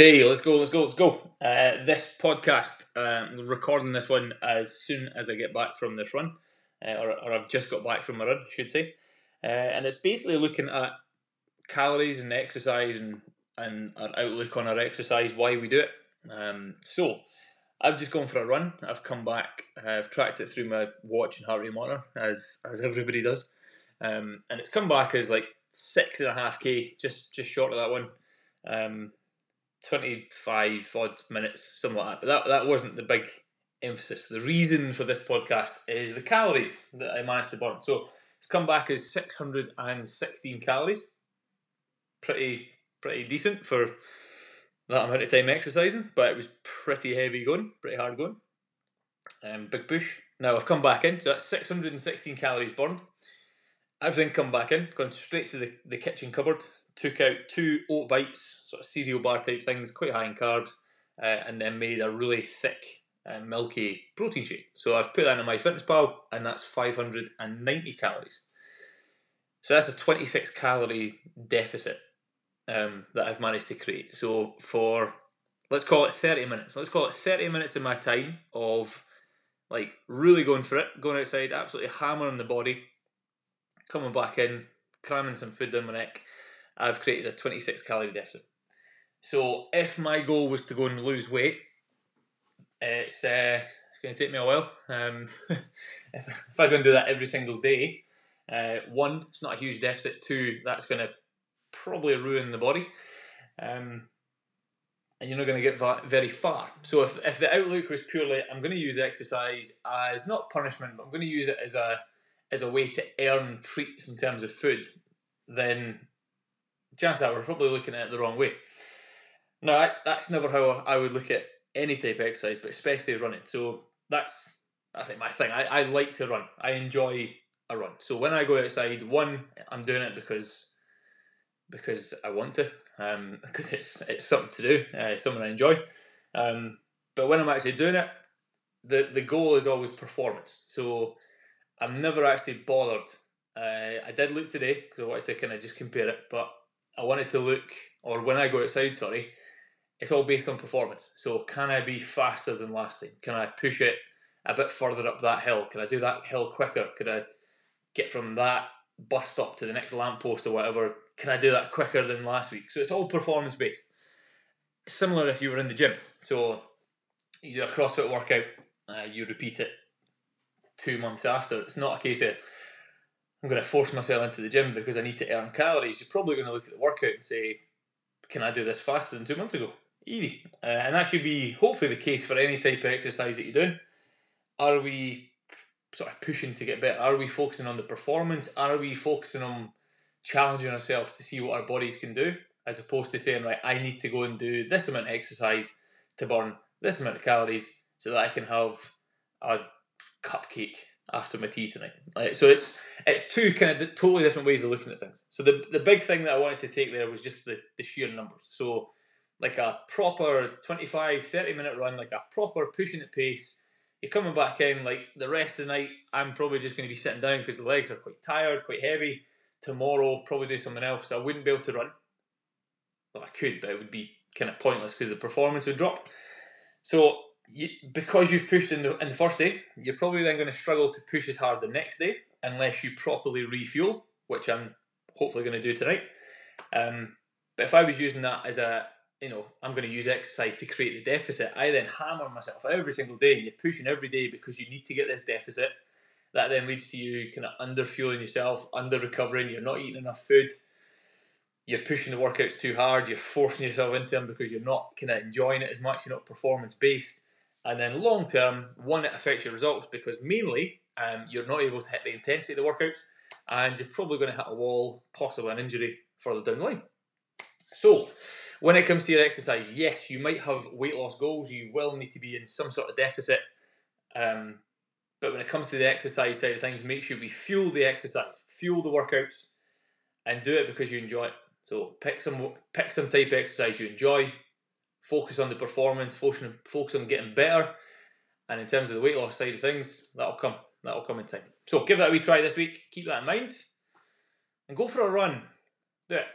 Okay, let's go, let's go, let's go. Uh, this podcast, um, recording this one as soon as I get back from this run, uh, or, or I've just got back from my run, I should say. Uh, and it's basically looking at calories and exercise and, and our outlook on our exercise, why we do it. Um, so, I've just gone for a run. I've come back. I've tracked it through my watch and heart rate monitor, as as everybody does, um, and it's come back as like six and a half k, just just short of that one. Um, 25 odd minutes, something like that. But that, that wasn't the big emphasis. The reason for this podcast is the calories that I managed to burn. So it's come back as 616 calories. Pretty pretty decent for that amount of time exercising, but it was pretty heavy going, pretty hard going. Um, big push. Now I've come back in, so that's 616 calories burned. Everything come back in, gone straight to the, the kitchen cupboard, took out two oat bites, sort of cereal bar type things, quite high in carbs, uh, and then made a really thick and milky protein shake. So I've put that in MyFitnessPal, and that's 590 calories. So that's a 26 calorie deficit um, that I've managed to create. So for let's call it 30 minutes. Let's call it 30 minutes of my time of like really going for it, going outside, absolutely hammering the body, coming back in, cramming some food down my neck. I've created a 26 calorie deficit. So if my goal was to go and lose weight, it's uh, it's going to take me a while. Um, if, if I go and do that every single day, uh, one, it's not a huge deficit. Two, that's going to probably ruin the body. Um, and you're not going to get very far. So if, if the outlook was purely, I'm going to use exercise as not punishment, but I'm going to use it as a as a way to earn treats in terms of food, then chances are we're probably looking at it the wrong way. No, I, that's never how I would look at any type of exercise, but especially running. So that's that's like my thing. I, I like to run. I enjoy a run. So when I go outside, one, I'm doing it because because I want to, um, because it's it's something to do, uh, something I enjoy. Um, but when I'm actually doing it, the the goal is always performance. So I'm never actually bothered. Uh, I did look today because I wanted to kind of just compare it, but I wanted to look, or when I go outside, sorry, it's all based on performance. So can I be faster than last time? Can I push it a bit further up that hill? Can I do that hill quicker? Could I get from that bus stop to the next lamppost or whatever? Can I do that quicker than last week? So it's all performance based. Similar if you were in the gym. So you do a CrossFit workout, uh, you repeat it two months after. It's not a case of I'm going to force myself into the gym because I need to earn calories. You're probably going to look at the workout and say, can I do this faster than two months ago? Easy. Uh, and that should be hopefully the case for any type of exercise that you're doing. Are we sort of pushing to get better? Are we focusing on the performance? Are we focusing on challenging ourselves to see what our bodies can do? As opposed to saying, right, I need to go and do this amount of exercise to burn this amount of calories so that I can have a cupcake after my tea tonight. Right? So it's it's two kind of totally different ways of looking at things. So the the big thing that I wanted to take there was just the, the sheer numbers. So like a proper 25, 30 minute run, like a proper pushing at pace. You're coming back in, like the rest of the night, I'm probably just going to be sitting down because the legs are quite tired, quite heavy. Tomorrow, probably do something else. I wouldn't be able to run. Well, I could, but it would be kind of pointless because the performance would drop. So you, because you've pushed in the, in the first day, you're probably then going to struggle to push as hard the next day unless you properly refuel, which I'm hopefully going to do tonight. Um, but if I was using that as a, you know, I'm going to use exercise to create the deficit, I then hammer myself every single day. And you're pushing every day because you need to get this deficit. That then leads to you kind of under fueling yourself, under recovering. You're not eating enough food. You're pushing the workouts too hard. You're forcing yourself into them because you're not kind of enjoying it as much. You're not performance based and then long term, one, it affects your results because mainly um, you're not able to hit the intensity of the workouts and you're probably going to hit a wall, possibly an injury further down the line. So, when it comes to your exercise, yes, you might have weight loss goals, you will need to be in some sort of deficit. Um, but when it comes to the exercise side of things, make sure we fuel the exercise, fuel the workouts, and do it because you enjoy it. So pick some pick some type of exercise you enjoy, focus on the performance, focus on, getting better. And in terms of the weight loss side of things, that'll come. That'll come in time. So give that a wee try this week. Keep that in mind. And go for a run. Do it.